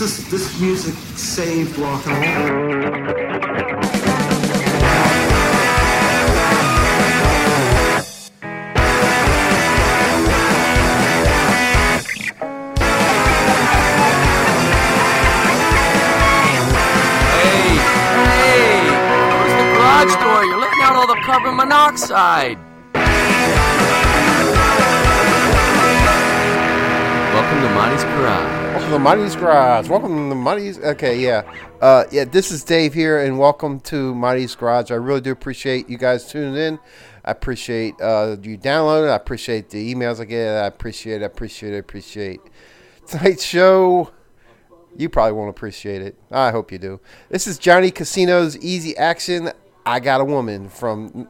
this is this music saved rock and roll. carbon monoxide. Welcome to Monty's Garage. To Monty's Garage. Welcome to Monty's. Okay, yeah, uh, yeah. This is Dave here, and welcome to Monty's Garage. I really do appreciate you guys tuning in. I appreciate uh, you downloading. I appreciate the emails I get. I appreciate. I appreciate. I appreciate tonight's show. You probably won't appreciate it. I hope you do. This is Johnny Casino's Easy Action. I got a woman from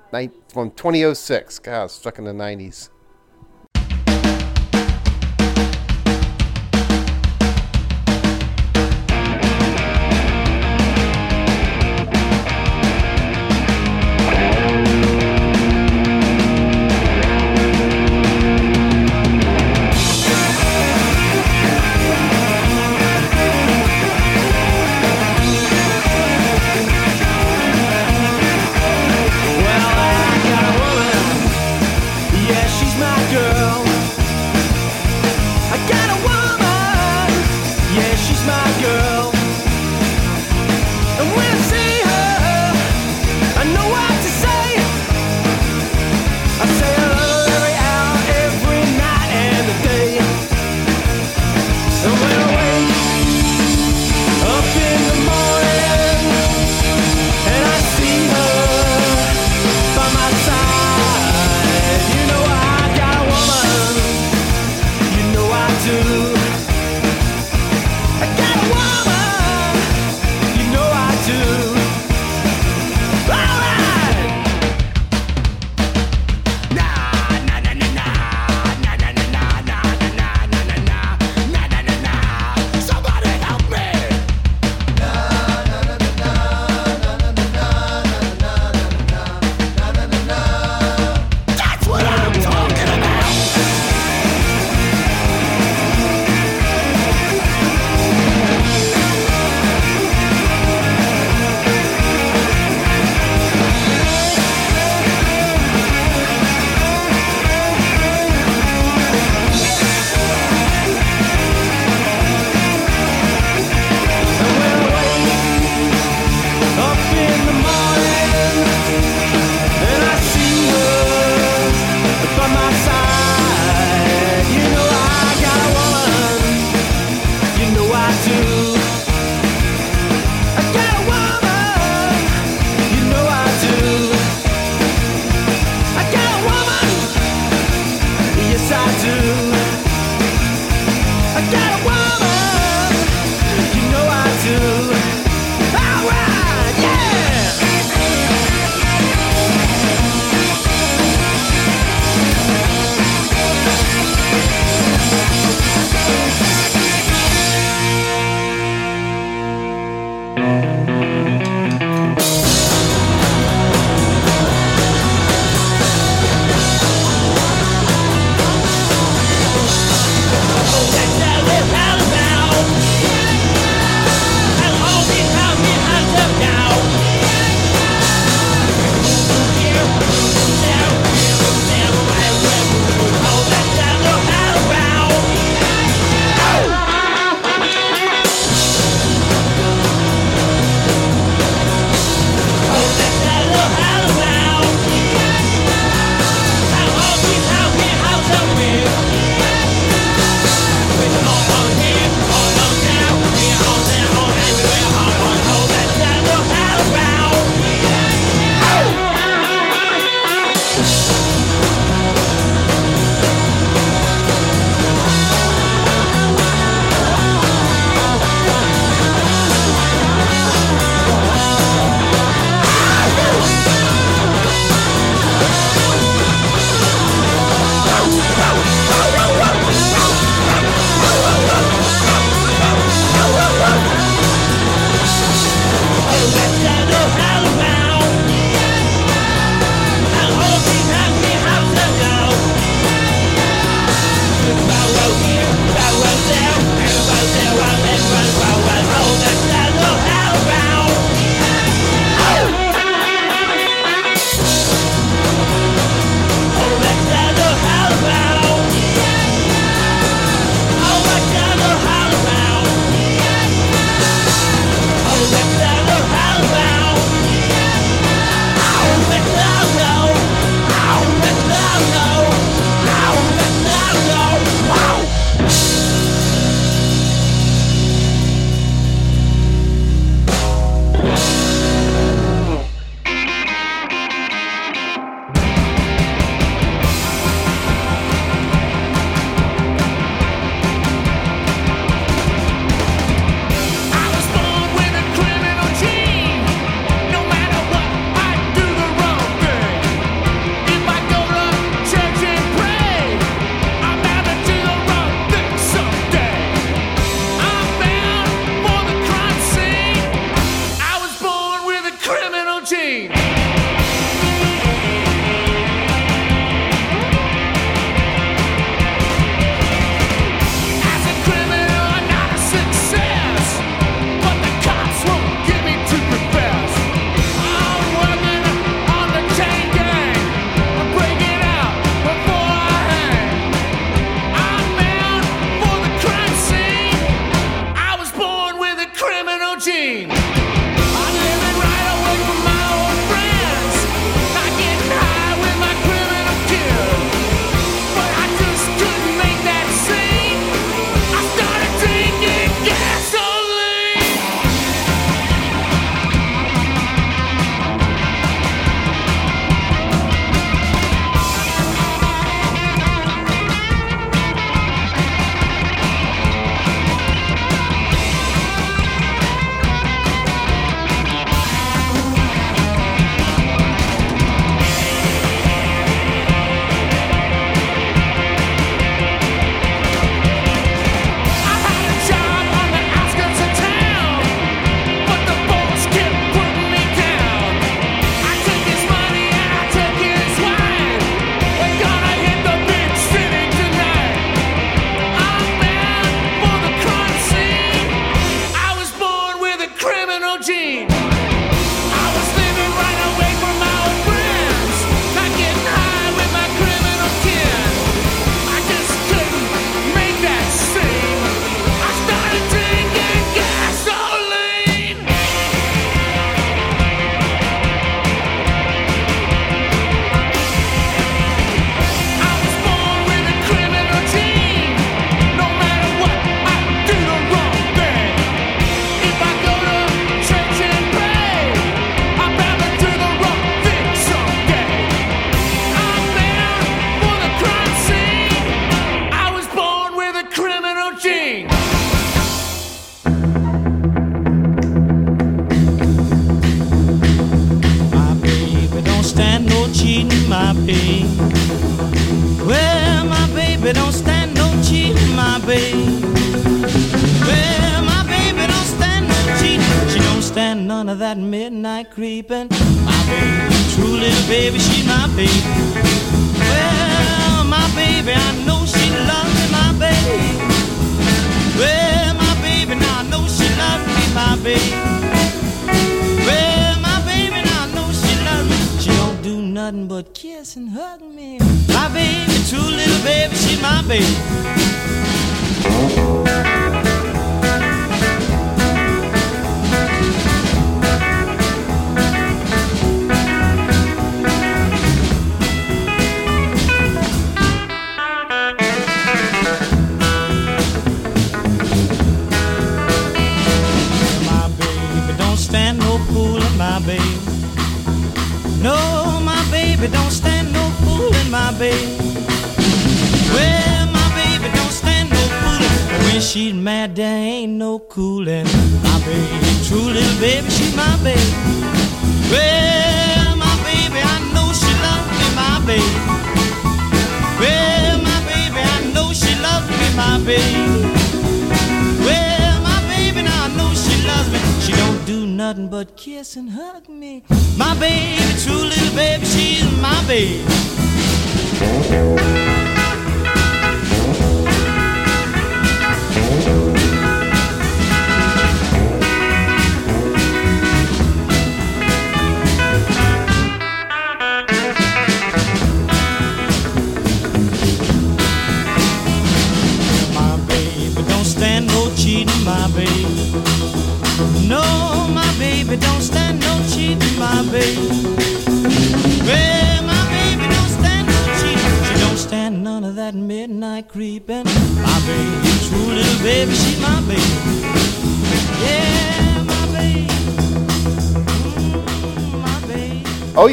from 2006. God, stuck in the 90s.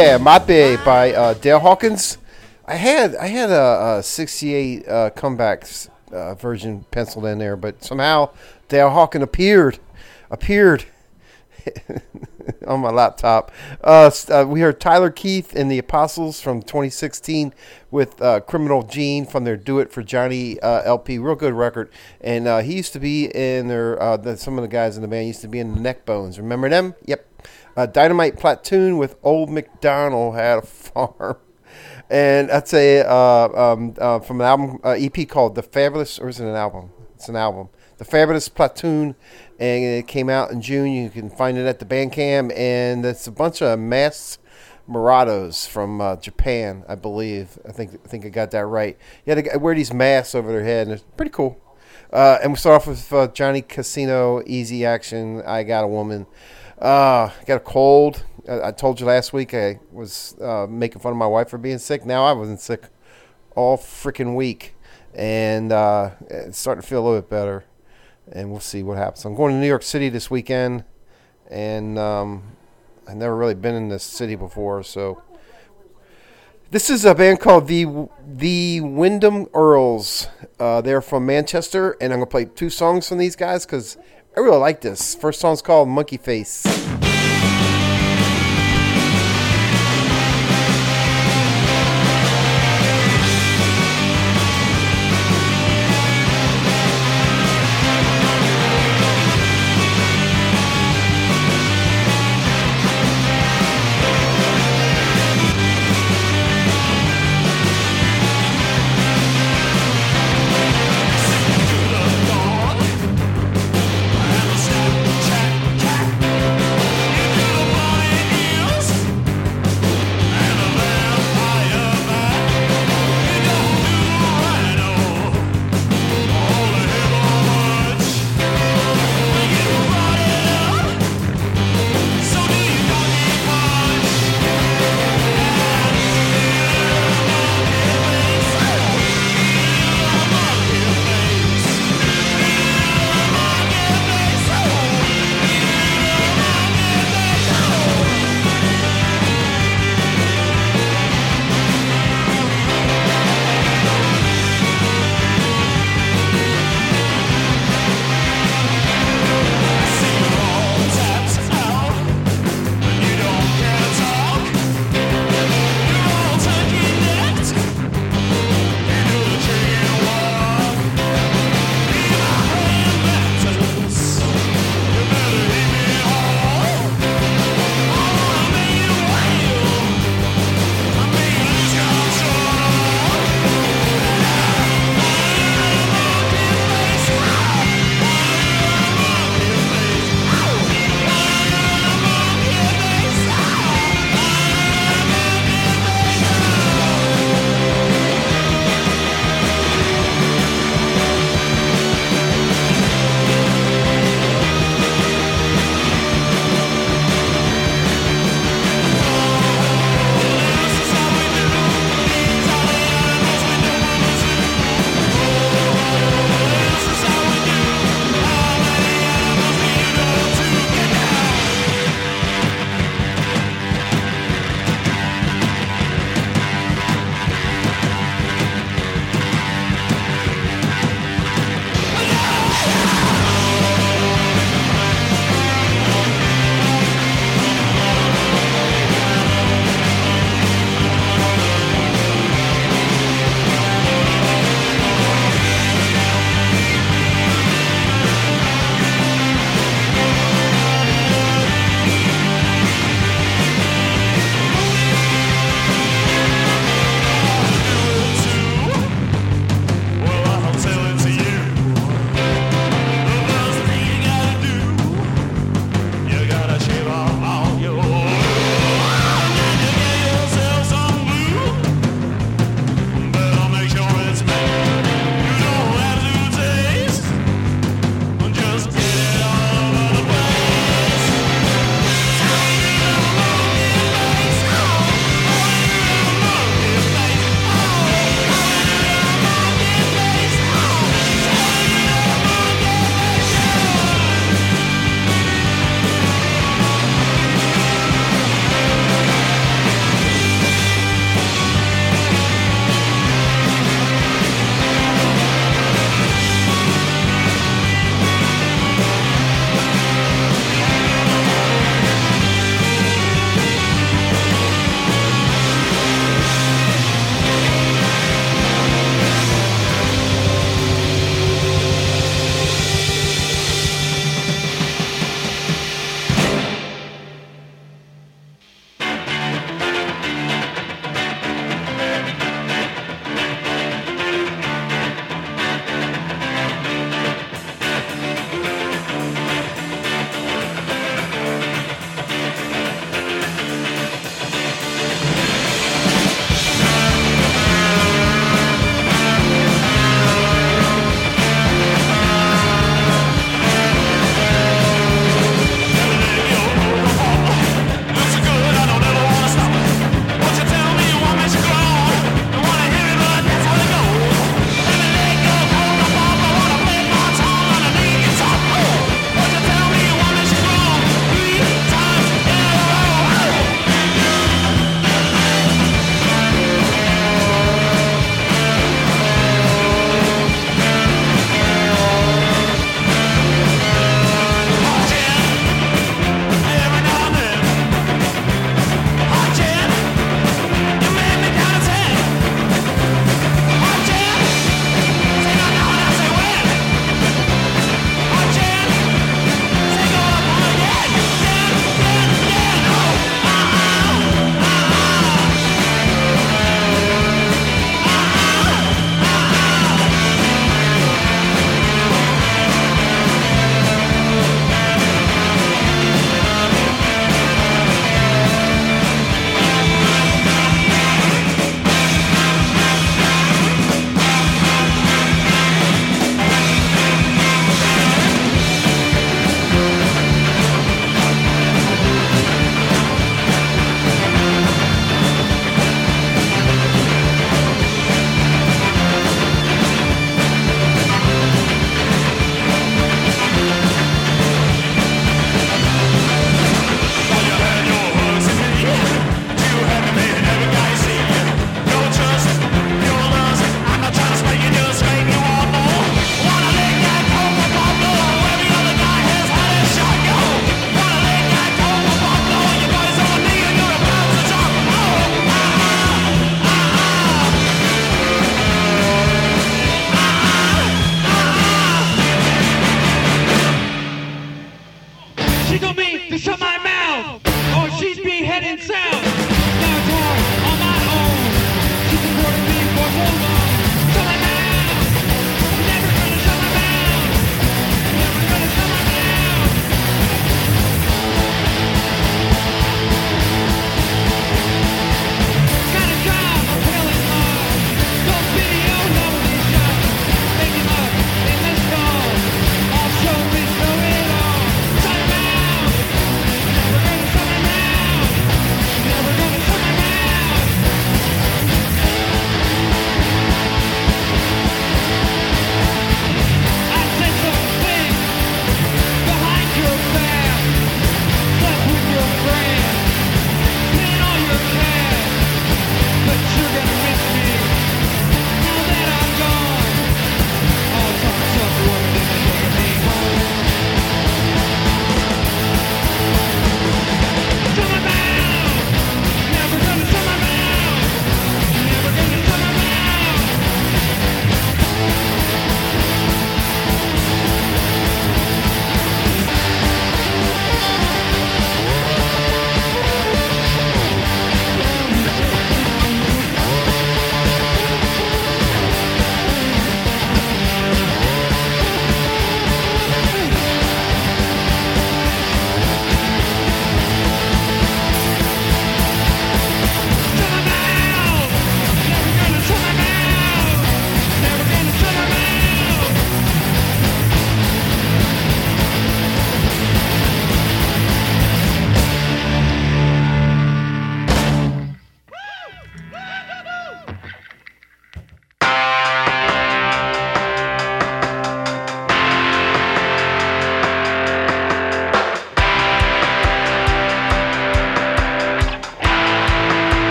Yeah, My Babe by uh, Dale Hawkins. I had I had a, a '68 uh, comebacks uh, version penciled in there, but somehow Dale Hawkins appeared appeared on my laptop. Uh, uh, we heard Tyler Keith and the Apostles from 2016 with uh, Criminal Gene from their Do It for Johnny uh, LP. Real good record. And uh, he used to be in their, uh, some of the guys in the band used to be in the Neckbones. Remember them? Yep. Uh, Dynamite Platoon with Old McDonald had a farm. And I'd say uh, um, uh, from an album uh, EP called The Fabulous, or is it an album? It's an album. The Fabulous Platoon, and it came out in June. You can find it at the Bandcamp, and it's a bunch of masked Murados from uh, Japan, I believe. I think I think I got that right. Yeah, they wear these masks over their head, and it's pretty cool. Uh, and we start off with uh, Johnny Casino, Easy Action, I Got a Woman. Uh, I got a cold. I, I told you last week I was uh, making fun of my wife for being sick. Now I wasn't sick all freaking week, and uh, it's starting to feel a little bit better. And we'll see what happens. I'm going to New York City this weekend, and um, I've never really been in this city before, so. This is a band called the the Wyndham Earls. Uh, they're from Manchester, and I'm gonna play two songs from these guys because I really like this. First song's called Monkey Face.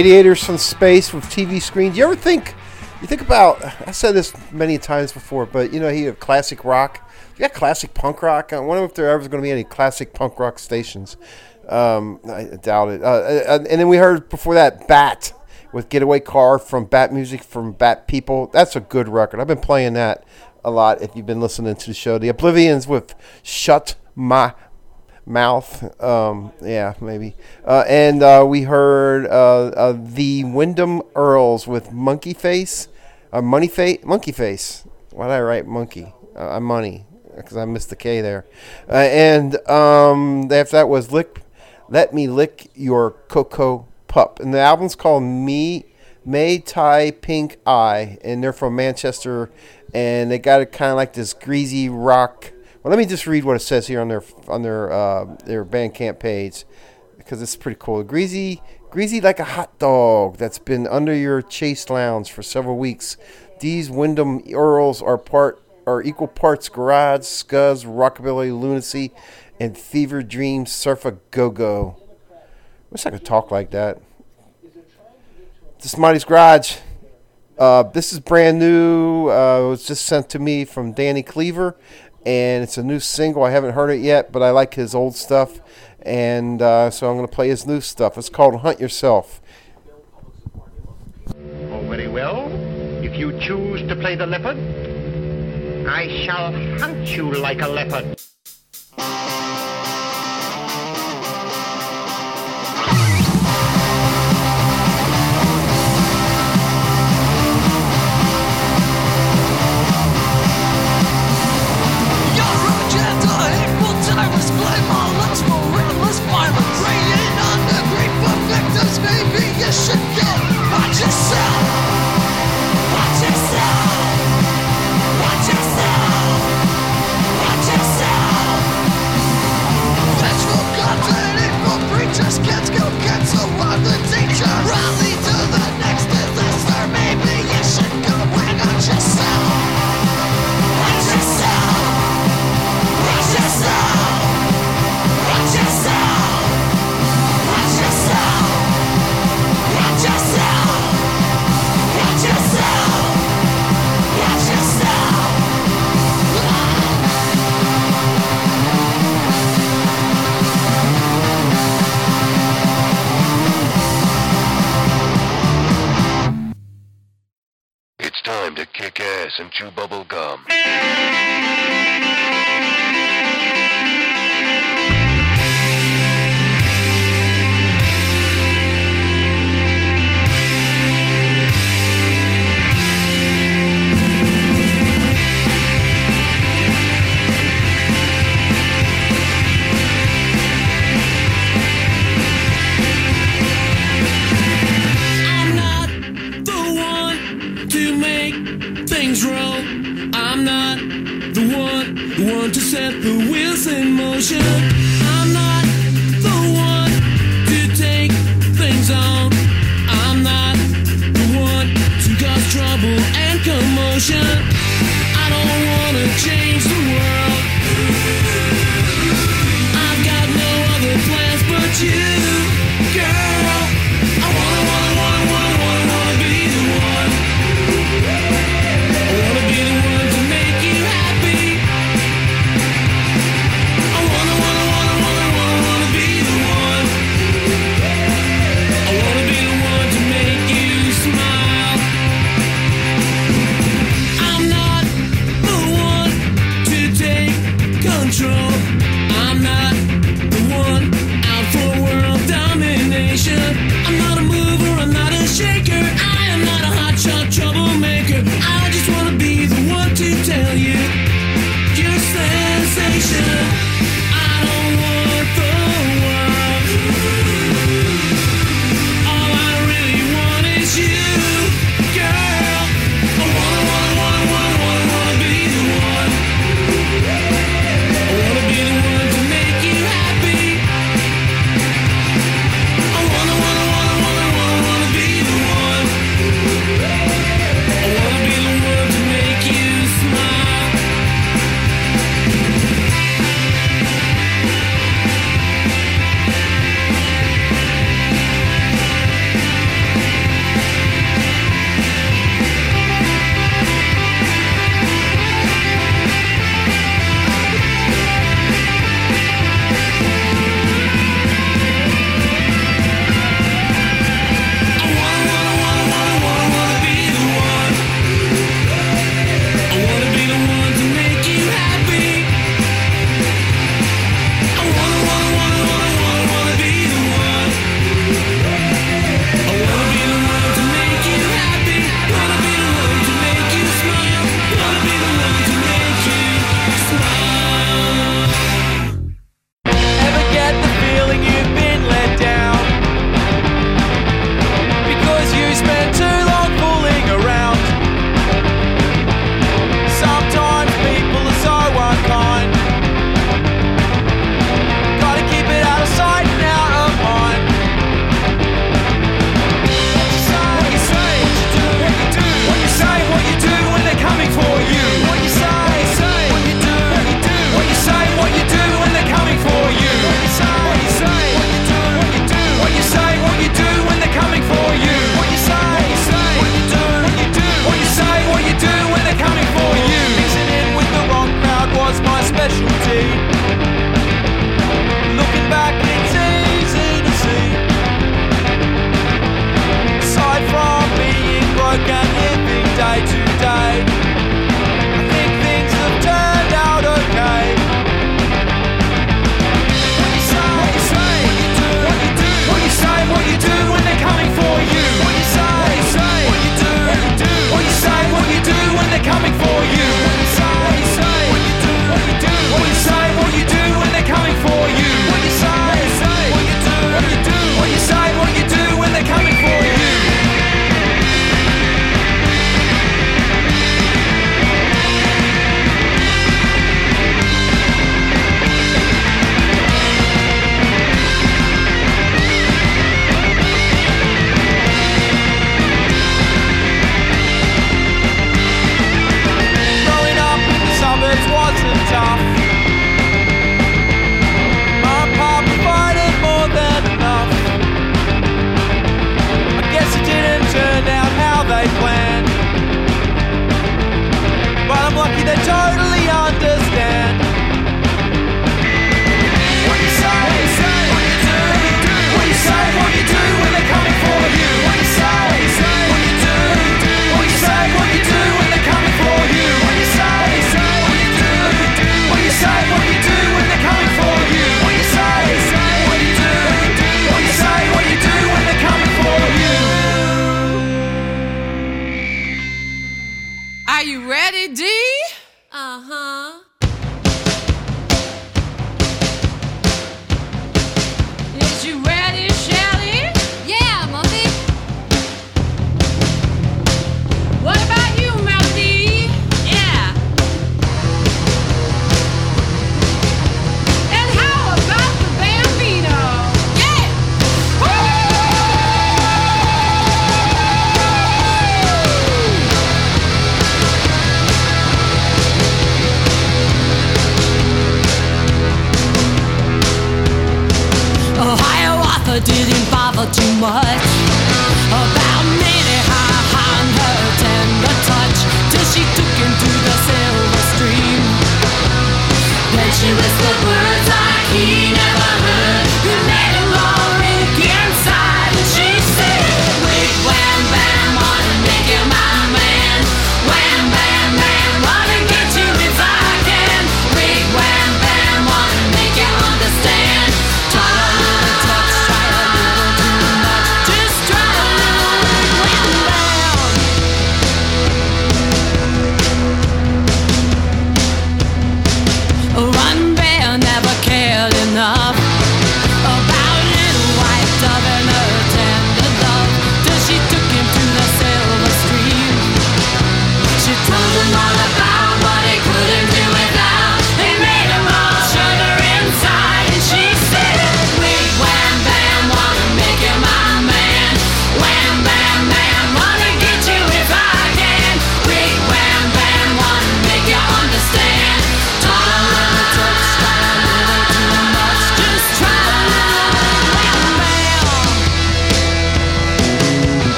Radiators from space with TV screens. You ever think? You think about? I said this many times before, but you know, you have classic rock. You got classic punk rock. I wonder if there ever going to be any classic punk rock stations. Um, I doubt it. Uh, uh, and then we heard before that Bat with Getaway Car from Bat Music from Bat People. That's a good record. I've been playing that a lot if you've been listening to the show. The Oblivions with Shut My Mouth. Um, yeah, maybe. Uh, and uh, we heard uh, uh, the Wyndham Earls with Monkey Face. Uh, money face, monkey face. Why did I write monkey? Uh, money because I missed the K there. Uh, and um, after that was lick, let me lick your cocoa pup, and the album's called Me May Tai Pink Eye, and they're from Manchester, and they got it kind of like this greasy rock. Well, let me just read what it says here on their on their uh, their Bandcamp page because it's pretty cool. Greasy, greasy like a hot dog that's been under your chase lounge for several weeks. These Wyndham Earls are part are equal parts garage, scuzz, rockabilly, lunacy, and fever dream surf a go go. Wish I could talk like that. This is Mighty's Garage. Uh, this is brand new. Uh, it was just sent to me from Danny Cleaver, and it's a new single. I haven't heard it yet, but I like his old stuff, and uh, so I'm going to play his new stuff. It's called Hunt Yourself. Oh, very well. If you choose to play the leopard, I shall hunt you like a leopard. Just can't kick ass and chew bubble gum. To set the wheels in motion. I'm not the one to take things on. I'm not the one to cause trouble and commotion.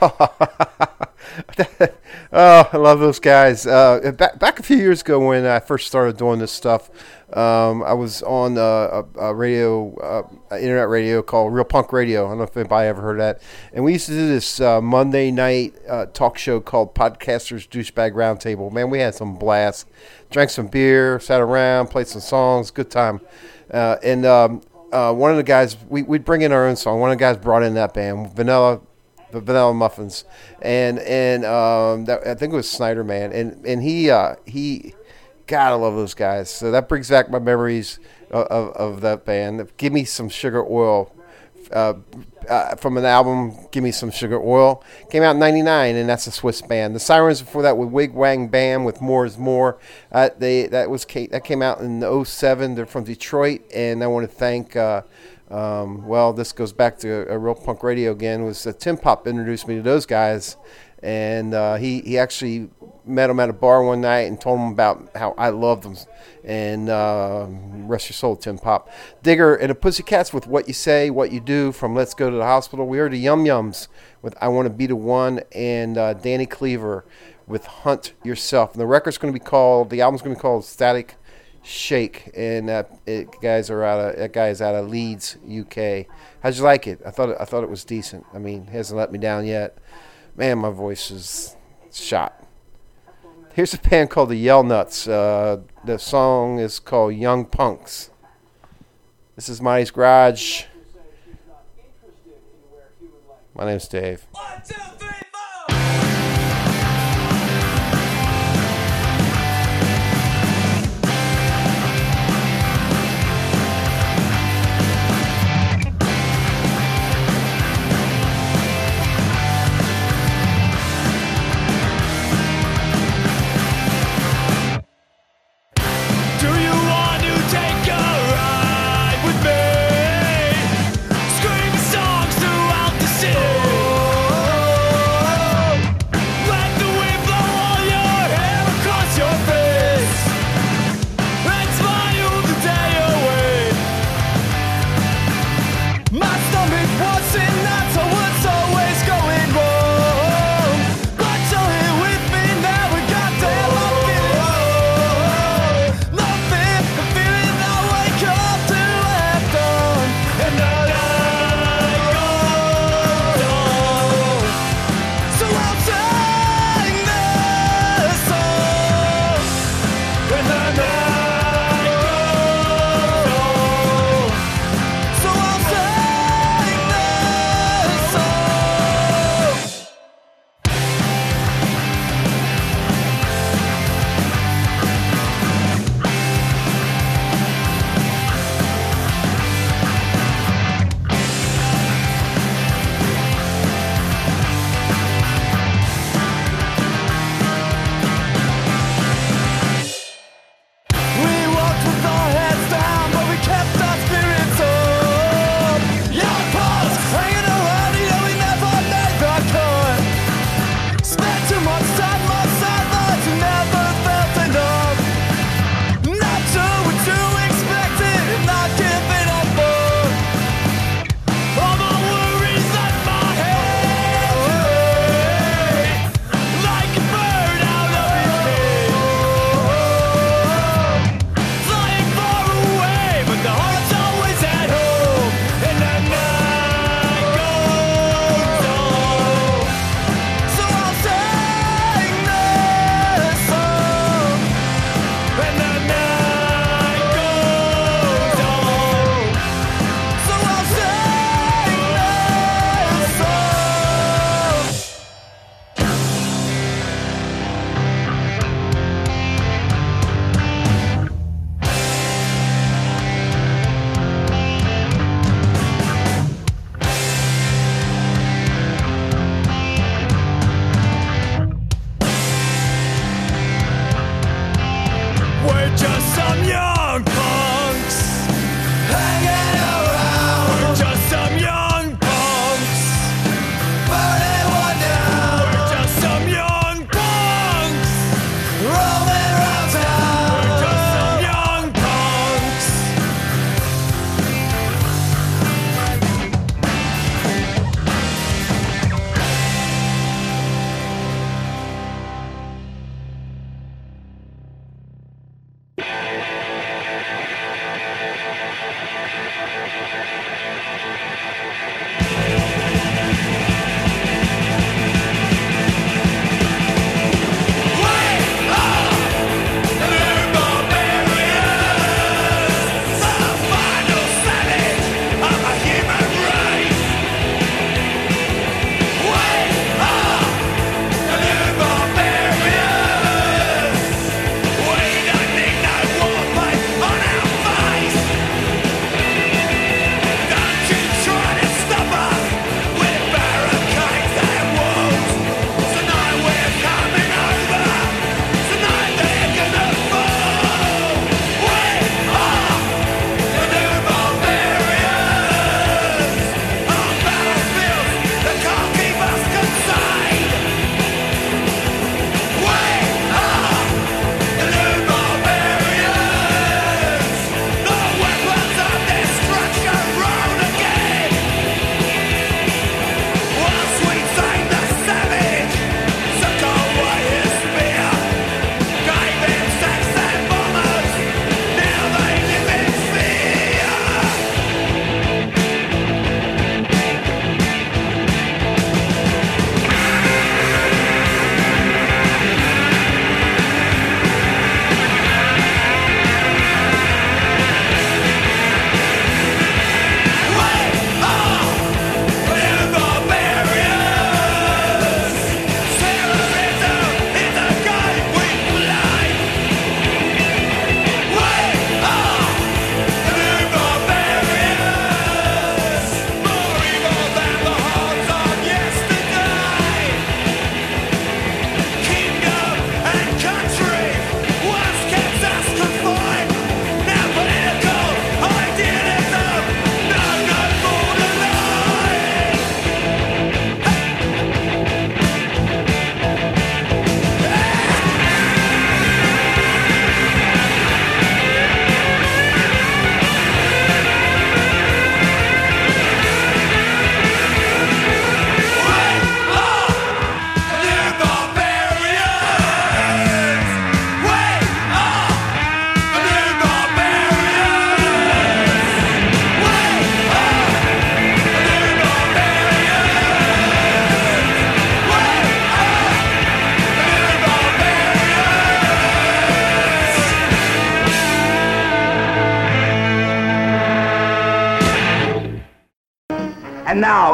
oh, I love those guys. Uh, back, back a few years ago when I first started doing this stuff, um, I was on a, a radio, uh, internet radio called Real Punk Radio. I don't know if anybody ever heard that. And we used to do this uh, Monday night uh, talk show called Podcasters Douchebag Roundtable. Man, we had some blast. Drank some beer, sat around, played some songs, good time. Uh, and um, one of the guys, we, we'd bring in our own song. One of the guys brought in that band, Vanilla the Vanilla Muffins, and and um, that, I think it was Snyder Man, and and he uh, he, God, I love those guys. So that brings back my memories of, of, of that band. Give me some sugar oil. Uh, uh, from an album, Give Me Some Sugar Oil. Came out in 99, and that's a Swiss band. The Sirens before that with Wig Wam Bam with More is More. Uh, they That was that came out in 07. They're from Detroit, and I want to thank uh, um, well, this goes back to a, real punk radio again. Was uh, Tim Pop introduced me to those guys, and uh, he he actually met them at a bar one night and told them about how I loved them. And uh, rest your soul, Tim Pop, Digger and the Pussycats with "What You Say, What You Do" from "Let's Go to the Hospital." We heard the Yum Yums with "I Want to Be the One" and uh, Danny Cleaver with "Hunt Yourself." And the record's going to be called. The album's going to be called "Static." Shake, and that it, guys are out of that guy is out of Leeds, UK. How'd you like it? I thought it, I thought it was decent. I mean, hasn't let me down yet. Man, my voice is shot. Here's a band called the Yell Nuts. Uh, the song is called Young Punks. This is Marty's Garage. My name's Dave. Do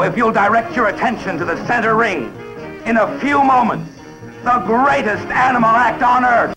if you'll direct your attention to the center ring, in a few moments, the greatest animal act on earth.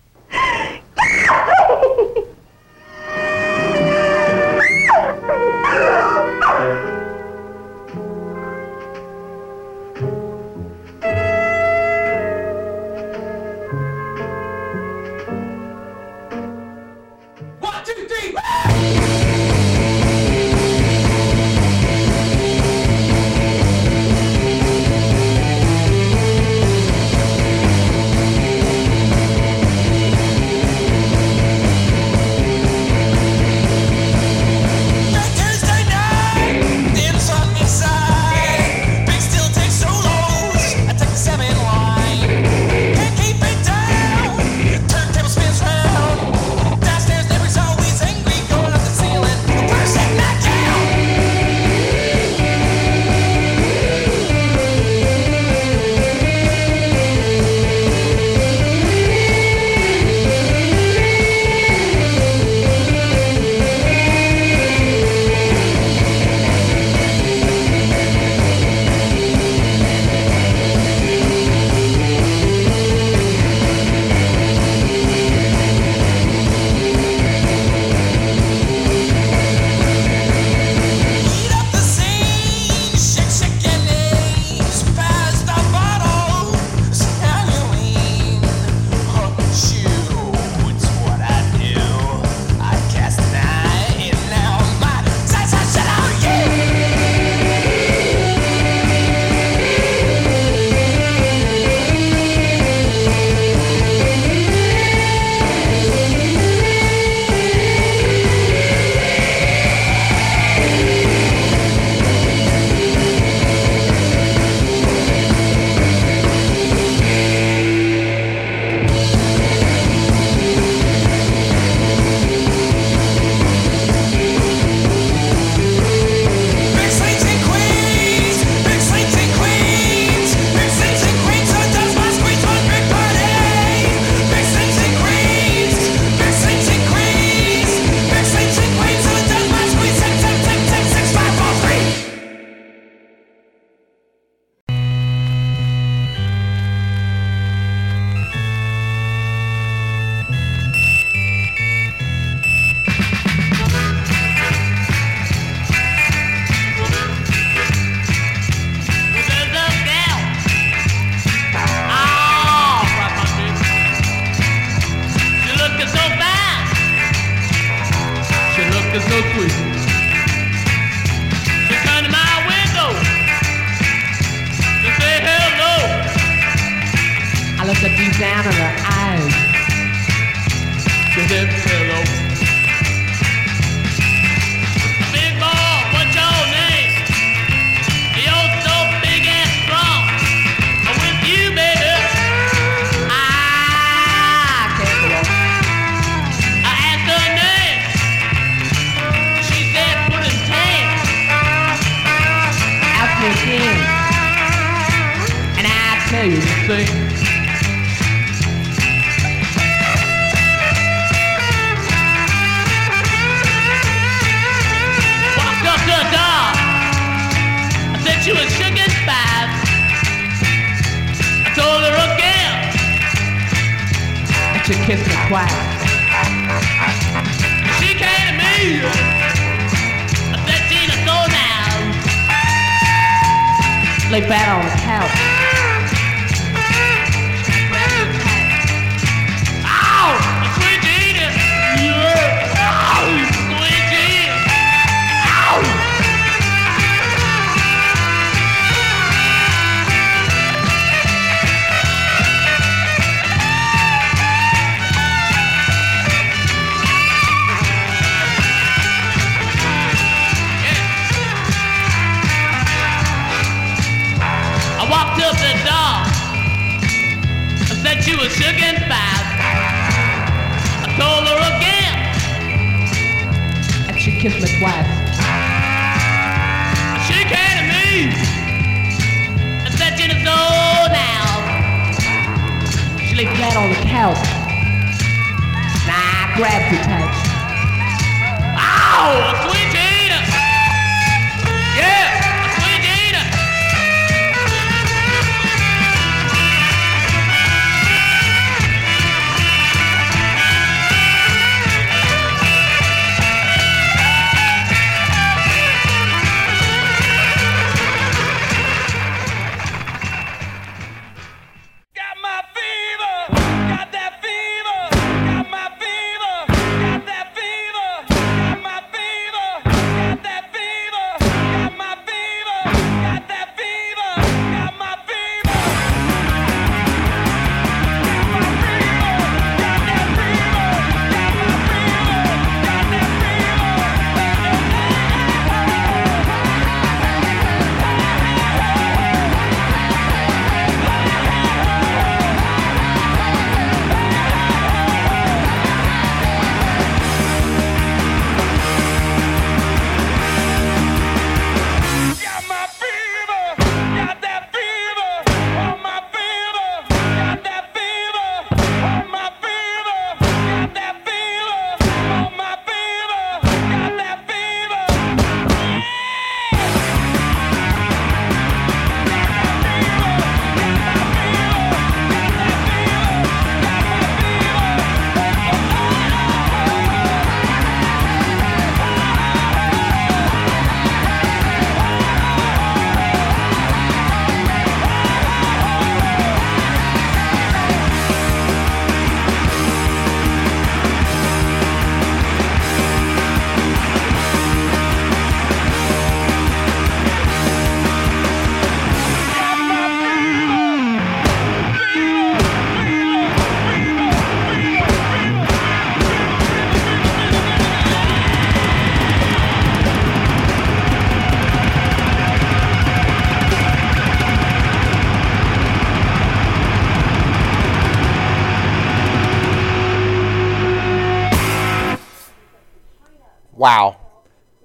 Wow.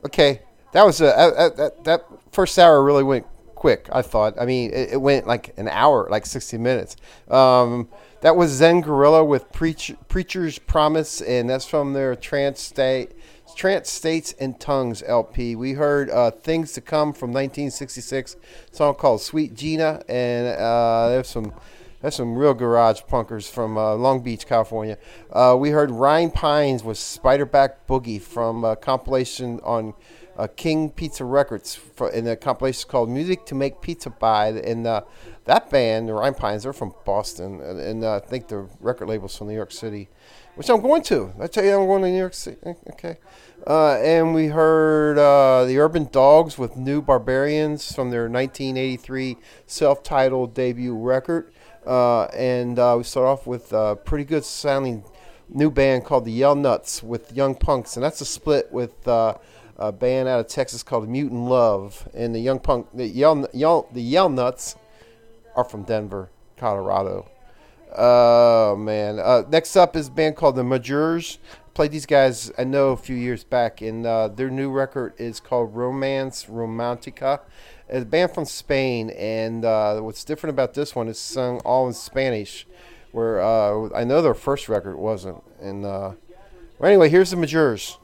Okay, that was a that, that, that first hour really went quick. I thought. I mean, it, it went like an hour, like sixty minutes. Um, that was Zen Guerrilla with Preach, Preacher's Promise, and that's from their Trance State. Trance States and Tongues LP. We heard uh, Things to Come from 1966, song called Sweet Gina, and uh, there's some there's some real garage punkers from uh, Long Beach, California. Uh, we heard Rhine Pines with Spiderback Boogie from a compilation on uh, King Pizza Records, for, and the compilation called Music to Make Pizza By. And uh, that band, the Rhine Pines, they're from Boston, and, and uh, I think the record label's from New York City, which I'm going to. I tell you, I'm going to New York City. Okay. Uh, and we heard the Urban Dogs with New Barbarians from their 1983 self-titled debut record. Uh, and uh, we start off with a pretty good sounding new band called the Yell Nuts with Young Punks, and that's a split with uh, a band out of Texas called Mutant Love. And the Young Punk, the Yell, Yell, the Yell Nuts, are from Denver, Colorado. Oh man! Uh, next up is a band called the Majors. Played these guys I know a few years back, and uh, their new record is called Romance Romantica. A band from Spain, and uh, what's different about this one is sung all in Spanish, where uh, I know their first record wasn't. And uh, well, anyway, here's the Majors.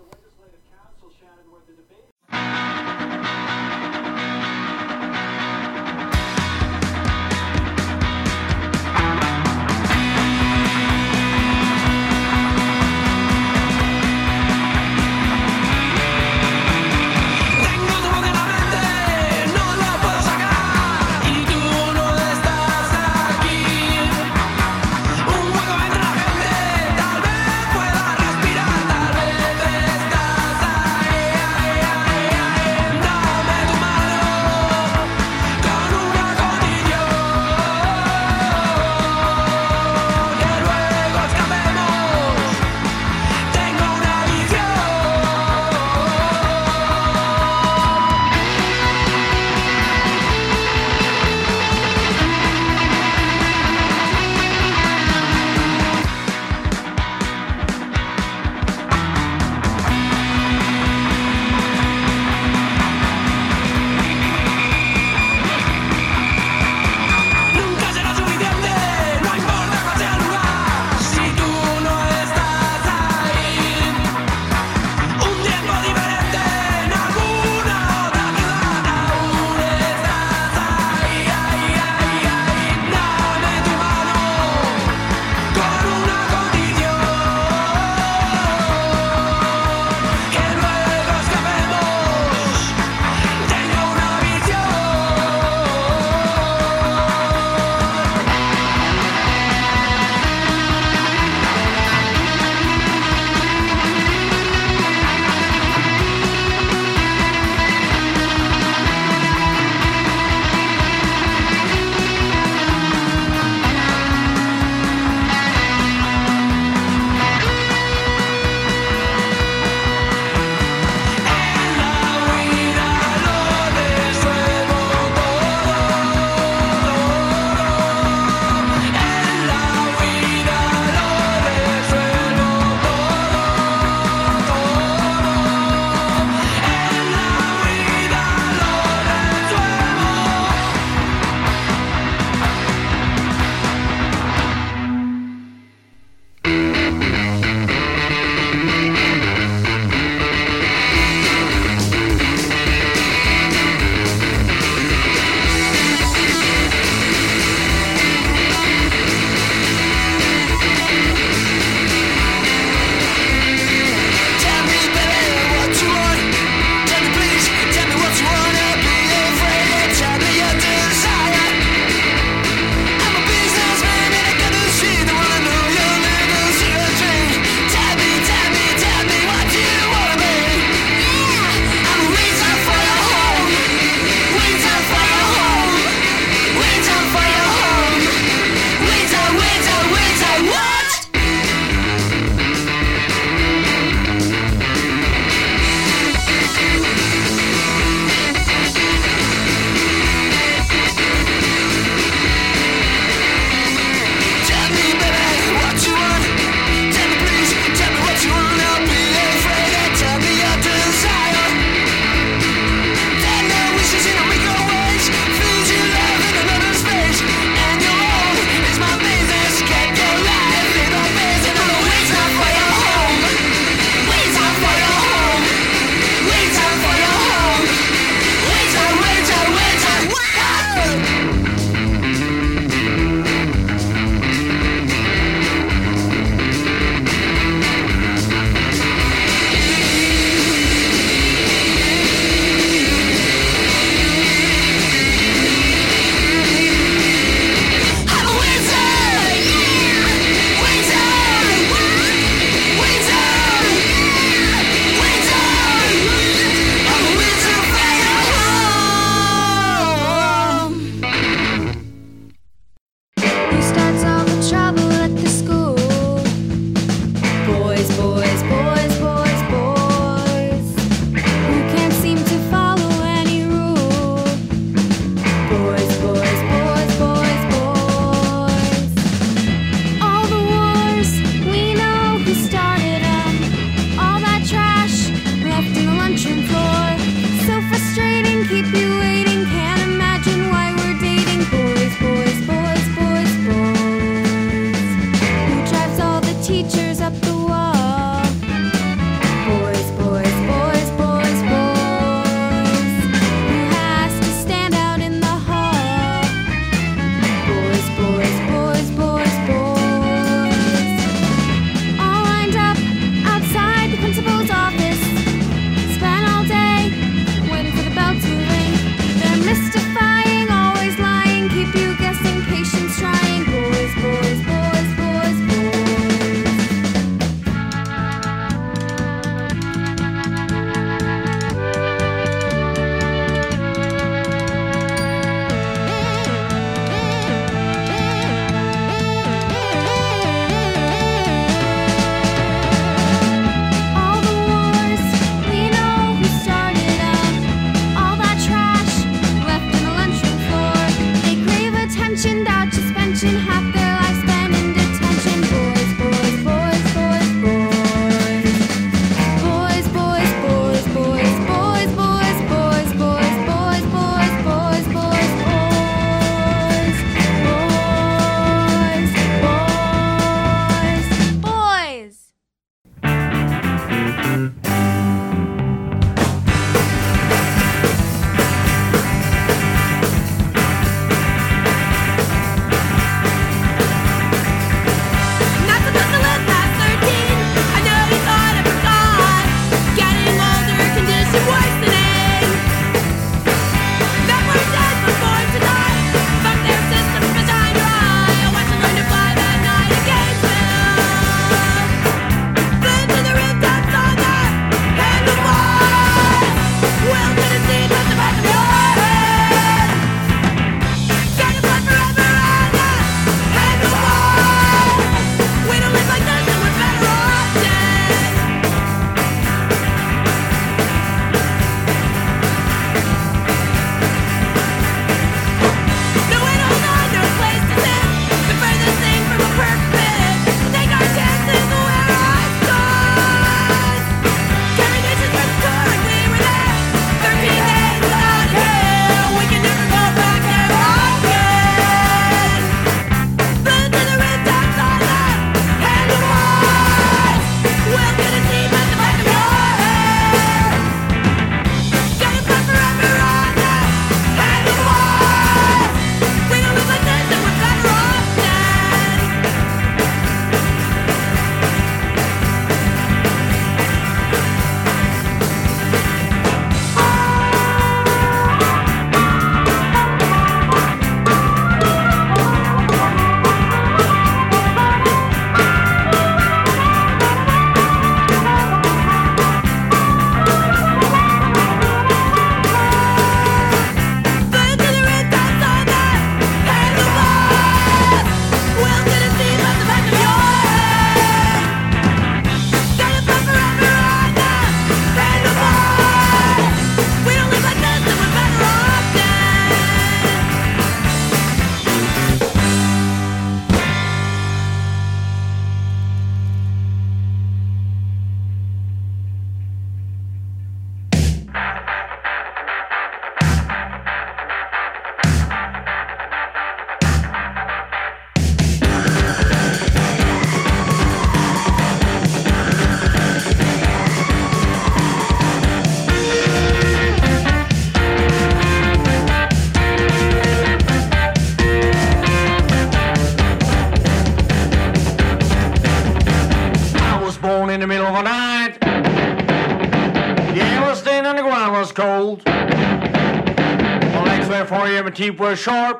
were sure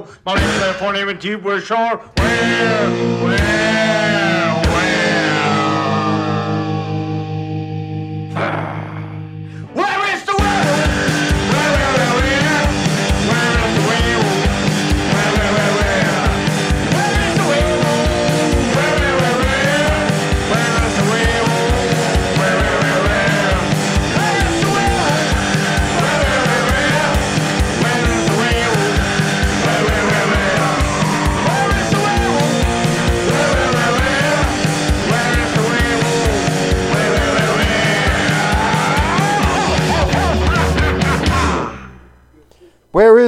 show. My name is and Tube, we're sure. We're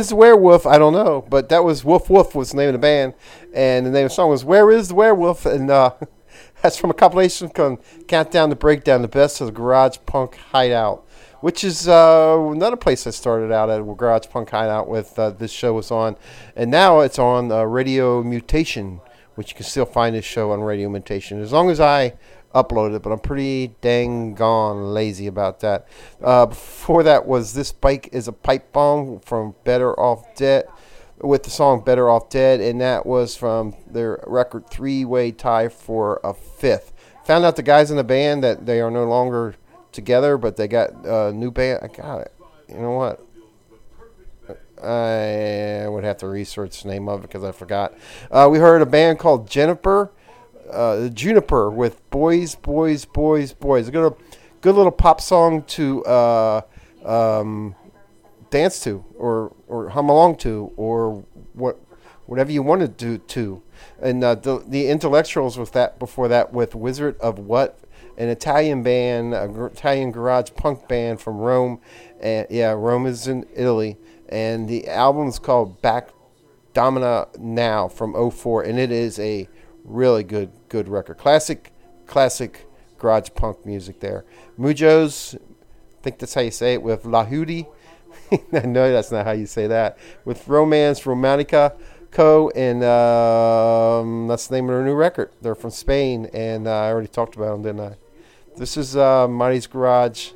is werewolf? I don't know, but that was Woof Woof was the name of the band, and the name of the song was "Where Is the Werewolf?" and uh, that's from a compilation called "Countdown to Breakdown: The Best of the Garage Punk Hideout," which is uh, another place I started out at, Garage Punk Hideout. With uh, this show was on, and now it's on uh, Radio Mutation, which you can still find this show on Radio Mutation as long as I upload it, but I'm pretty dang gone lazy about that. Uh, before that was This Bike is a Pipe Bomb from Better Off Dead with the song Better Off Dead, and that was from their record Three Way Tie for a Fifth. Found out the guys in the band that they are no longer together, but they got a new band. I got it. You know what? I would have to research the name of it because I forgot. Uh, we heard a band called Juniper, uh, Juniper with Boys, Boys, Boys, Boys. A good, good little pop song to uh, um, dance to or, or hum along to or what whatever you want to do to. And uh, the, the intellectuals with that before that with Wizard of What, an Italian band, a gr- Italian garage punk band from Rome. And yeah, Rome is in Italy. And the album's called Back Domina Now from 04 and it is a really good good record. Classic classic garage punk music there. Mujos, I think that's how you say it with La Hudi. I know that's not how you say that. With Romance Romantica Co. And um, that's the name of their new record. They're from Spain, and uh, I already talked about them, didn't I? This is uh, Mighty's Garage.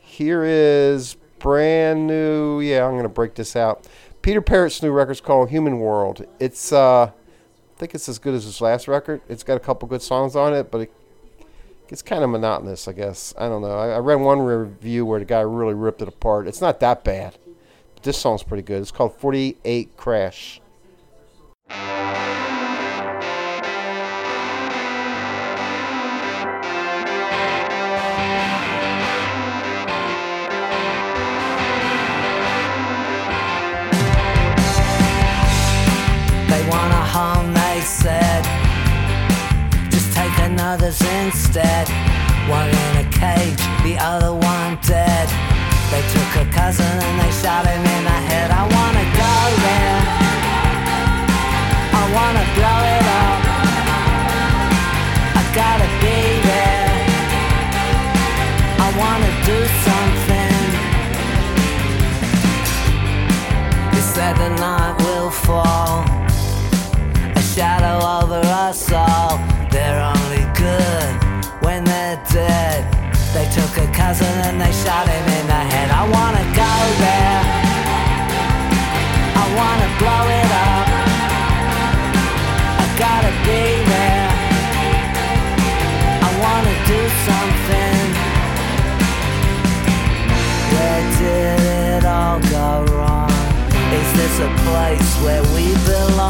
Here is brand new. Yeah, I'm going to break this out. Peter Perrett's new record's called Human World. It's, uh, think it's as good as his last record. It's got a couple good songs on it, but it it's kind of monotonous, I guess. I don't know. I, I read one review where the guy really ripped it apart. It's not that bad. But this song's pretty good. It's called 48 Crash. They said. Just take another's instead. One in a cage, the other one dead. They took a cousin and they shot him in the head. I wanna go there. I wanna blow it up. Shadow over us all. They're only good when they're dead. They took a cousin and they shot him in the head. I wanna go there. I wanna blow it up. I gotta be there. I wanna do something. Where did it all go wrong? Is this a place where we belong?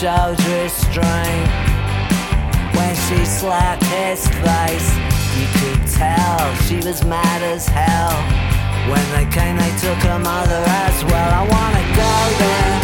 Showed restraint when she slapped his face. You could tell she was mad as hell. When they came, they took her mother as well. I wanna go there.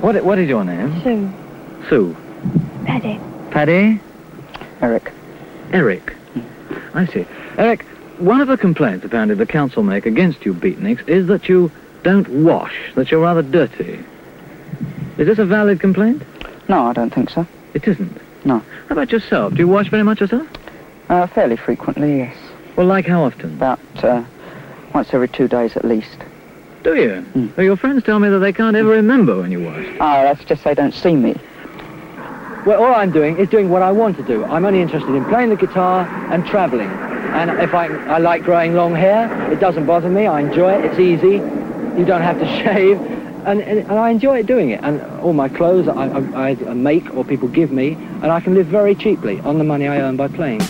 What, what is your name? Sue. Sue. Paddy. Paddy? Eric. Eric. I see. Eric, one of the complaints apparently the council make against you beatniks is that you don't wash, that you're rather dirty. Is this a valid complaint? No, I don't think so. It isn't? No. How about yourself? Do you wash very much yourself? Uh, fairly frequently, yes. Well, like how often? About uh, once every two days at least. Do you? Mm. Well, your friends tell me that they can't ever remember when you was. Ah, oh, that's just they don't see me. Well, all I'm doing is doing what I want to do. I'm only interested in playing the guitar and travelling. And if I, I like growing long hair, it doesn't bother me. I enjoy it. It's easy. You don't have to shave. And, and, and I enjoy doing it. And all my clothes I, I, I make or people give me, and I can live very cheaply on the money I earn by playing.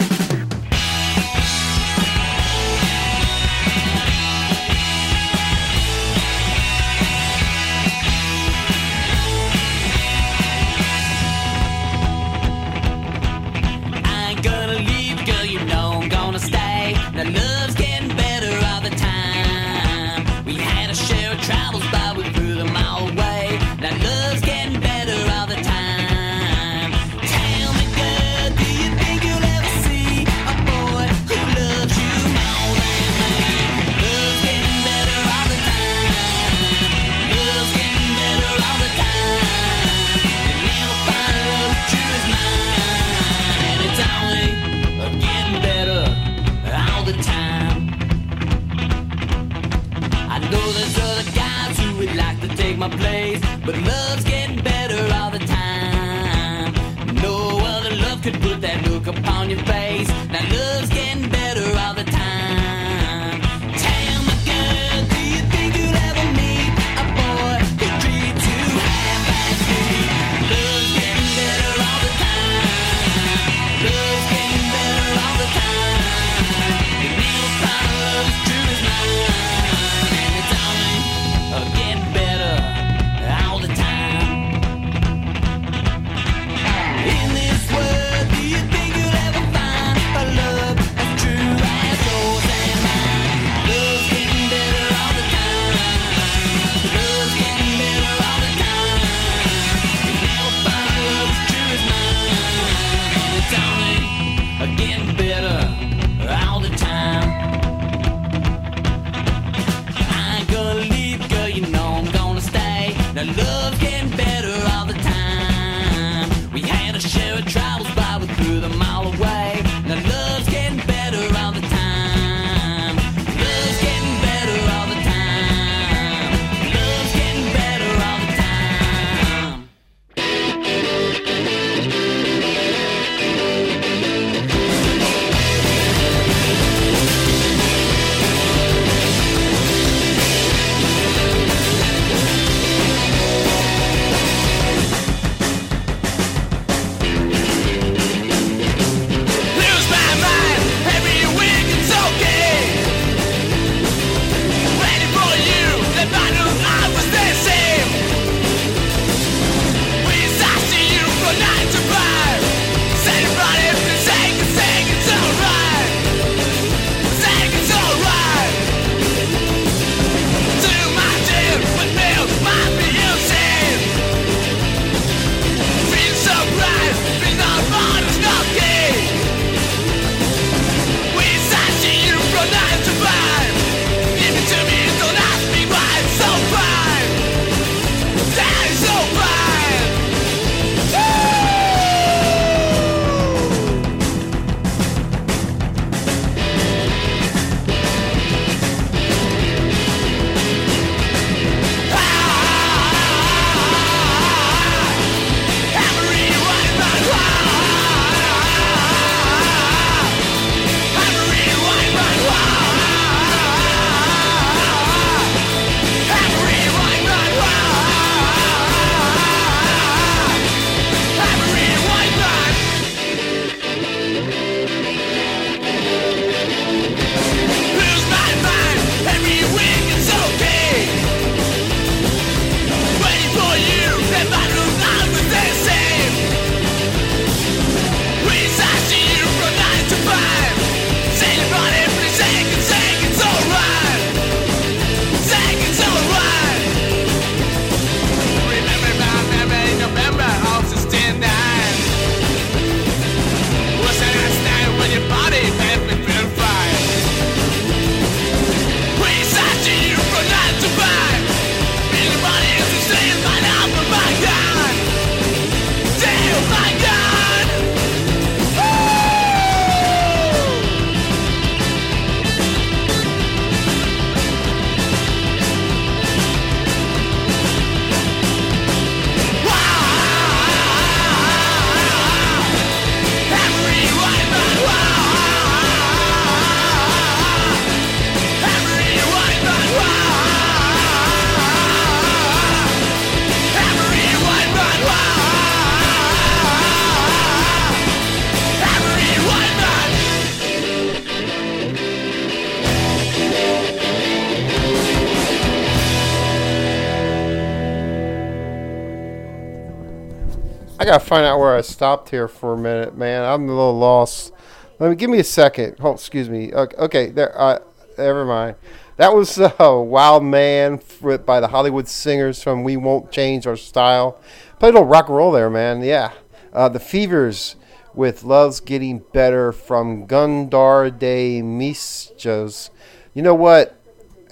Gotta find out where I stopped here for a minute, man. I'm a little lost. Let me give me a second. Oh, excuse me. Okay, okay there. Uh, never mind. That was uh, "Wild Man" by the Hollywood Singers from "We Won't Change Our Style." Played a little rock and roll there, man. Yeah. Uh, the Fevers with "Love's Getting Better" from Gundar de Misjos. You know what?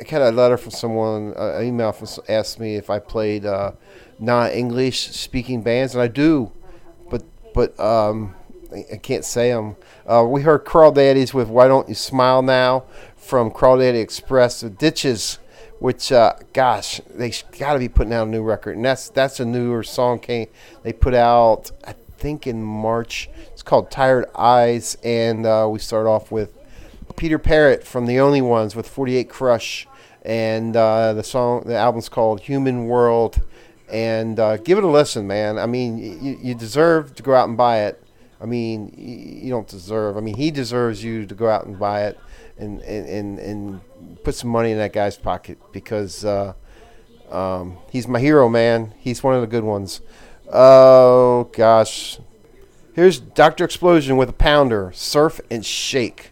I got a letter from someone, uh, an email from asked me if I played uh, non-English speaking bands, and I do, but but um, I, can't say them. Uh, we heard Crawdaddys with "Why Don't You Smile Now" from Crawdaddy Express, the Ditches, which uh, gosh, they got to be putting out a new record, and that's that's a newer song came they put out I think in March. It's called Tired Eyes, and uh, we start off with Peter Perrett from The Only Ones with 48 Crash, and uh, the song, the album's called Human World, and uh, give it a listen, man. I mean, you, you deserve to go out and buy it. I mean, you don't deserve. I mean, he deserves you to go out and buy it, and and and, and put some money in that guy's pocket because uh, um, he's my hero, man. He's one of the good ones. Oh gosh, here's Doctor Explosion with a pounder, surf and shake.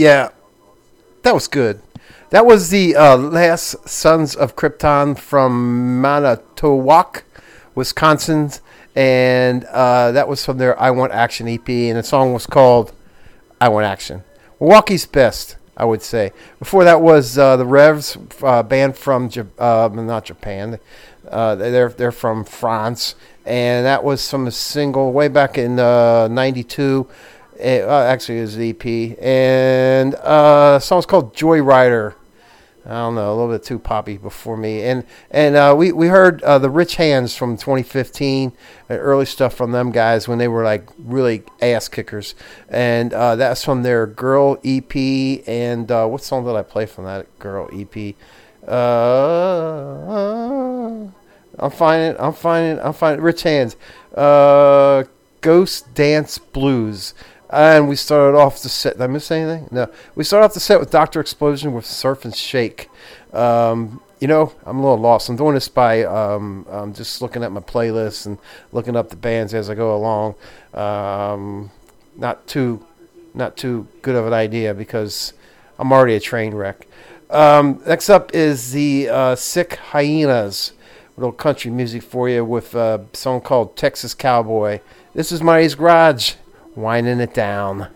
Yeah, that was good. That was the uh, last Sons of Krypton from Manitowoc, Wisconsin, and uh, that was from their "I Want Action" EP, and the song was called "I Want Action." Milwaukee's best, I would say. Before that was uh, the Revs, uh, band from uh, not Japan. Uh, they're they're from France, and that was from a single way back in '92. Uh, actually, it was EP, and uh, the song's called Joy Rider. I don't know, a little bit too poppy before me. And and uh, we we heard uh, the Rich Hands from 2015, uh, early stuff from them guys when they were like really ass kickers. And uh, that's from their Girl EP. And uh, what song did I play from that Girl EP? Uh, I'm finding, I'm finding, I'm finding Rich Hands. Uh, Ghost Dance Blues. And we started off the set. Did I miss anything? No. We started off the set with Doctor Explosion with Surf and Shake. Um, you know, I'm a little lost. I'm doing this by um, um, just looking at my playlist and looking up the bands as I go along. Um, not too, not too good of an idea because I'm already a train wreck. Um, next up is the uh, Sick Hyenas. Little country music for you with a song called Texas Cowboy. This is Marty's Garage, winding it down.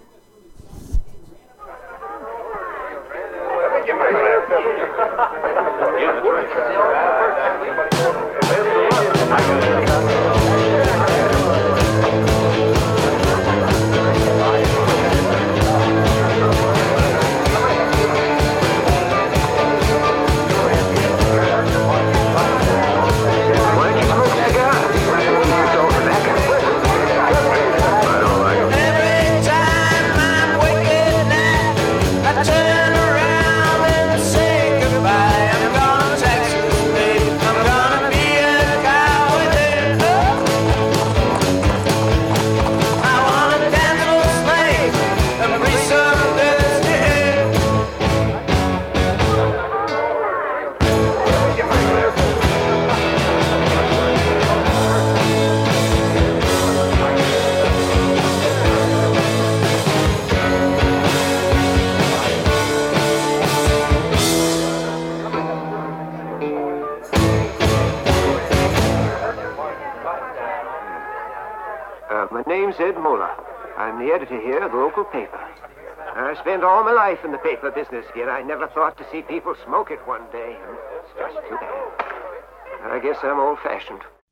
Never thought to see people smoke it one day. It's just too bad. I guess I'm old-fashioned. Yeehaw!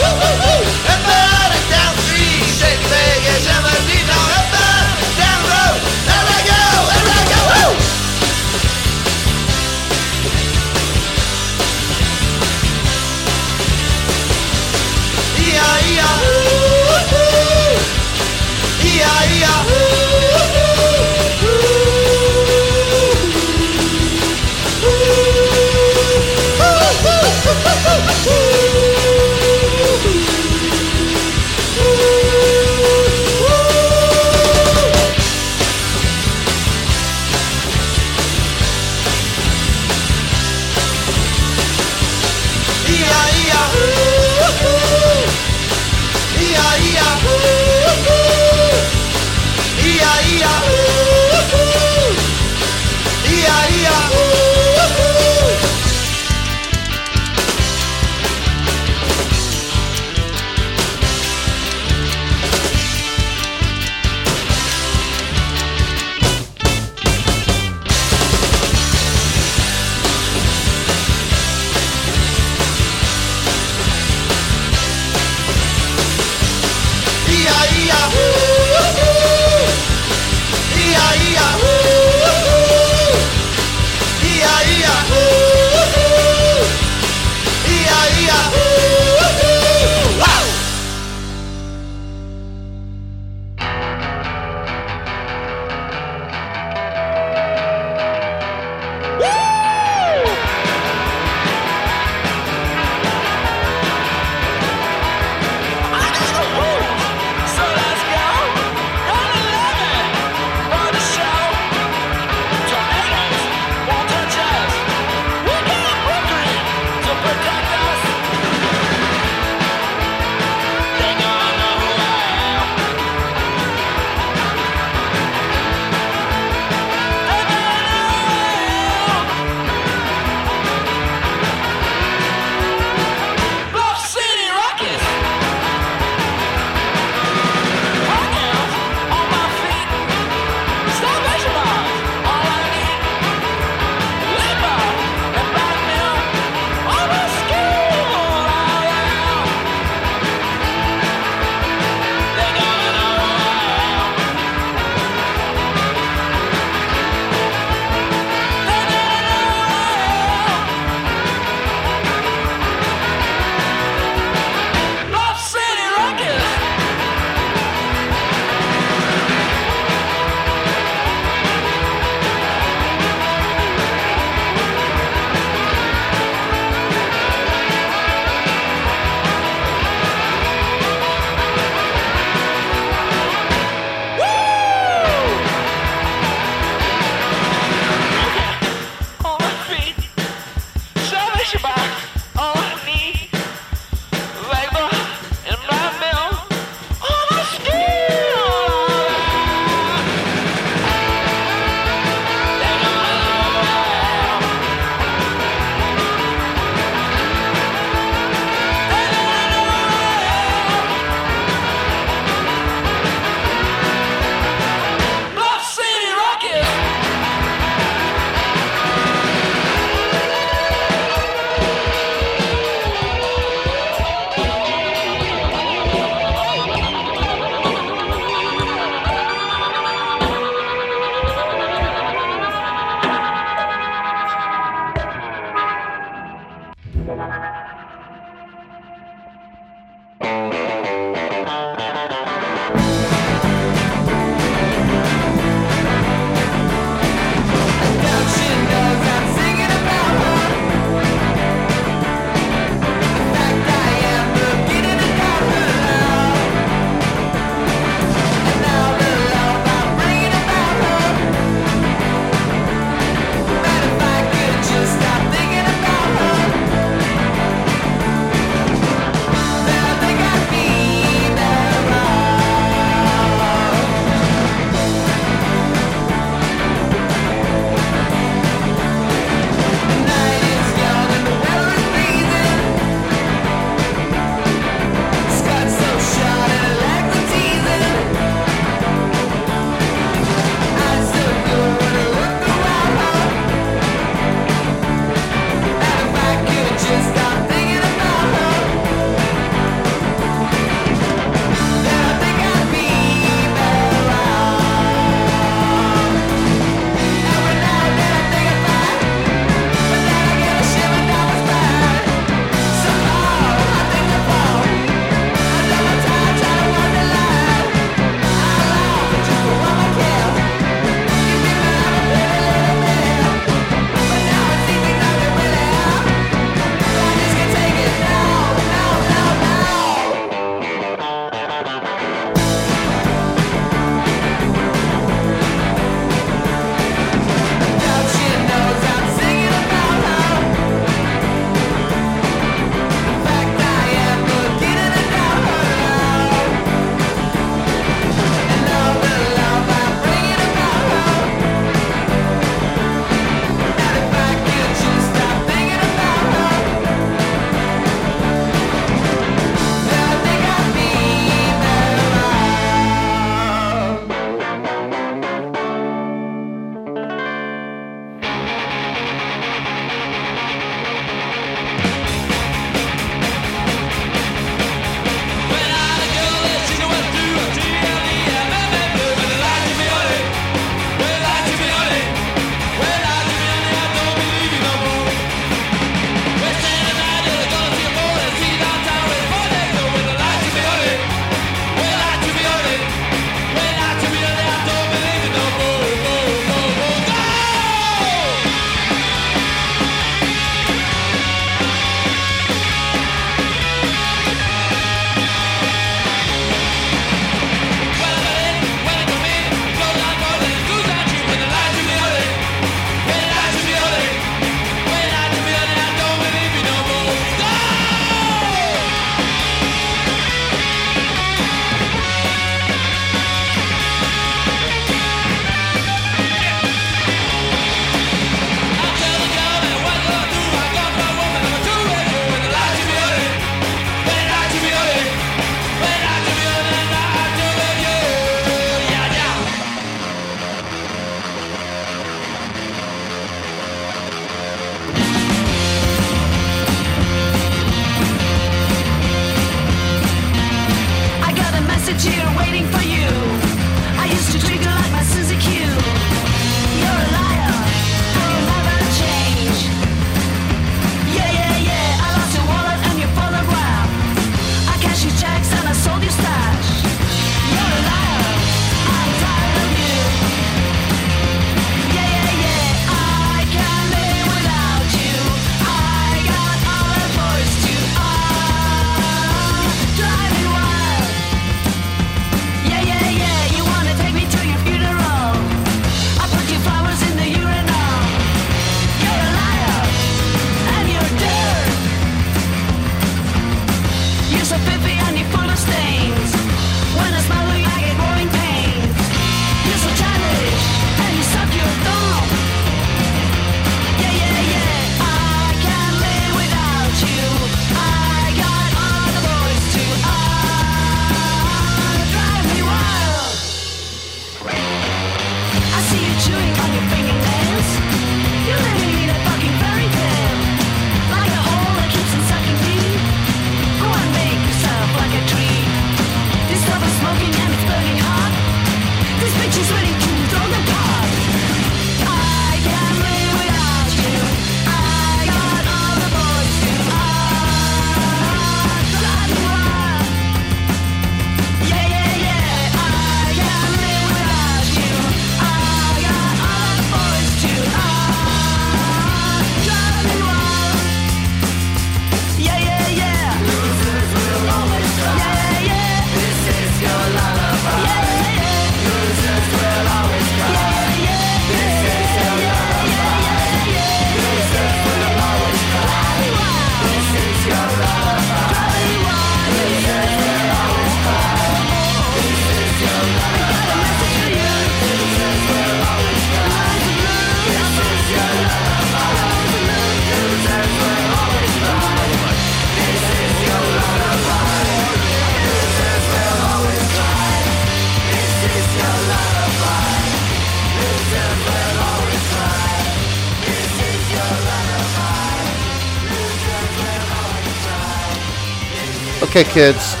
Okay, kids.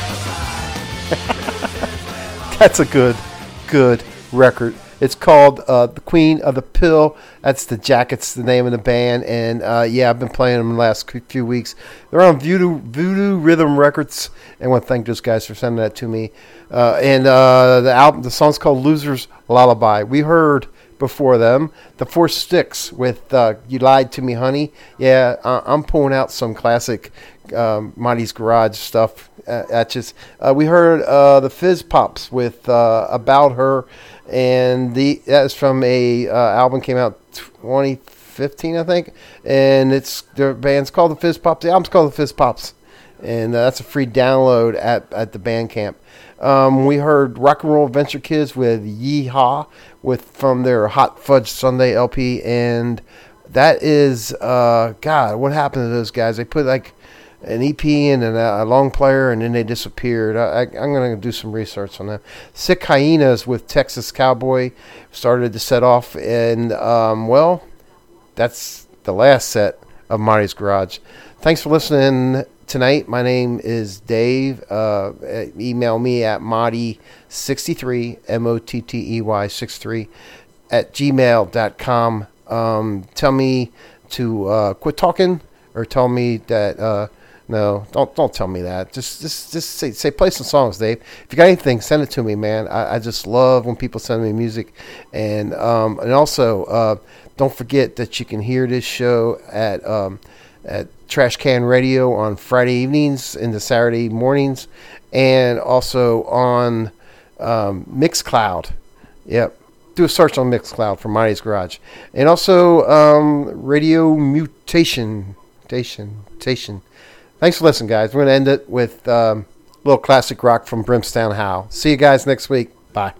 That's a good, good record. It's called uh, "The Queen of the Pill." That's the Jackets, the name of the band, and uh, yeah, I've been playing them the last few weeks. They're on Voodoo, Voodoo Rhythm Records, and I want to thank those guys for sending that to me. Uh, and uh, the album, the song's called "Losers Lullaby." We heard before them the Four Sticks with uh, "You Lied to Me, Honey." Yeah, I- I'm pulling out some classic um, Monty's Garage stuff. Uh, at just uh, we heard uh, the Fizz Pops with uh, "About Her," and the that is from a uh, album came out 2015, I think, and it's their band's called the Fizz Pops. The album's called the Fizz Pops, and uh, that's a free download at at the Bandcamp. Um, we heard Rock and Roll Adventure Kids with Yeehaw with from their Hot Fudge Sunday LP, and that is uh, God. What happened to those guys? They put like an EP and a, long player, and then they disappeared. I, I'm going to do some research on that. Sick Hyenas with Texas Cowboy started to set off, and um, well, that's the last set of Marty's Garage. Thanks for listening tonight. My name is Dave. Uh, uh, email me at Mottey63, M O T T E Y 63, at gmail.com. Um, tell me to uh, quit talking or tell me that. Uh, no, don't don't tell me that. Just just just say say play some songs, Dave. If you got anything, send it to me, man. I, I just love when people send me music, and um, and also uh, don't forget that you can hear this show at um, at Trash Can Radio on Friday evenings into Saturday mornings, and also on um, Mixcloud. Yep. Do a search on Mixcloud for Marty's Garage, and also um, Radio Mutation. Mutation. Mutation. Thanks for listening, guys. We're going to end it with um, a little classic rock from Brimstone Howl. See you guys next week. Bye.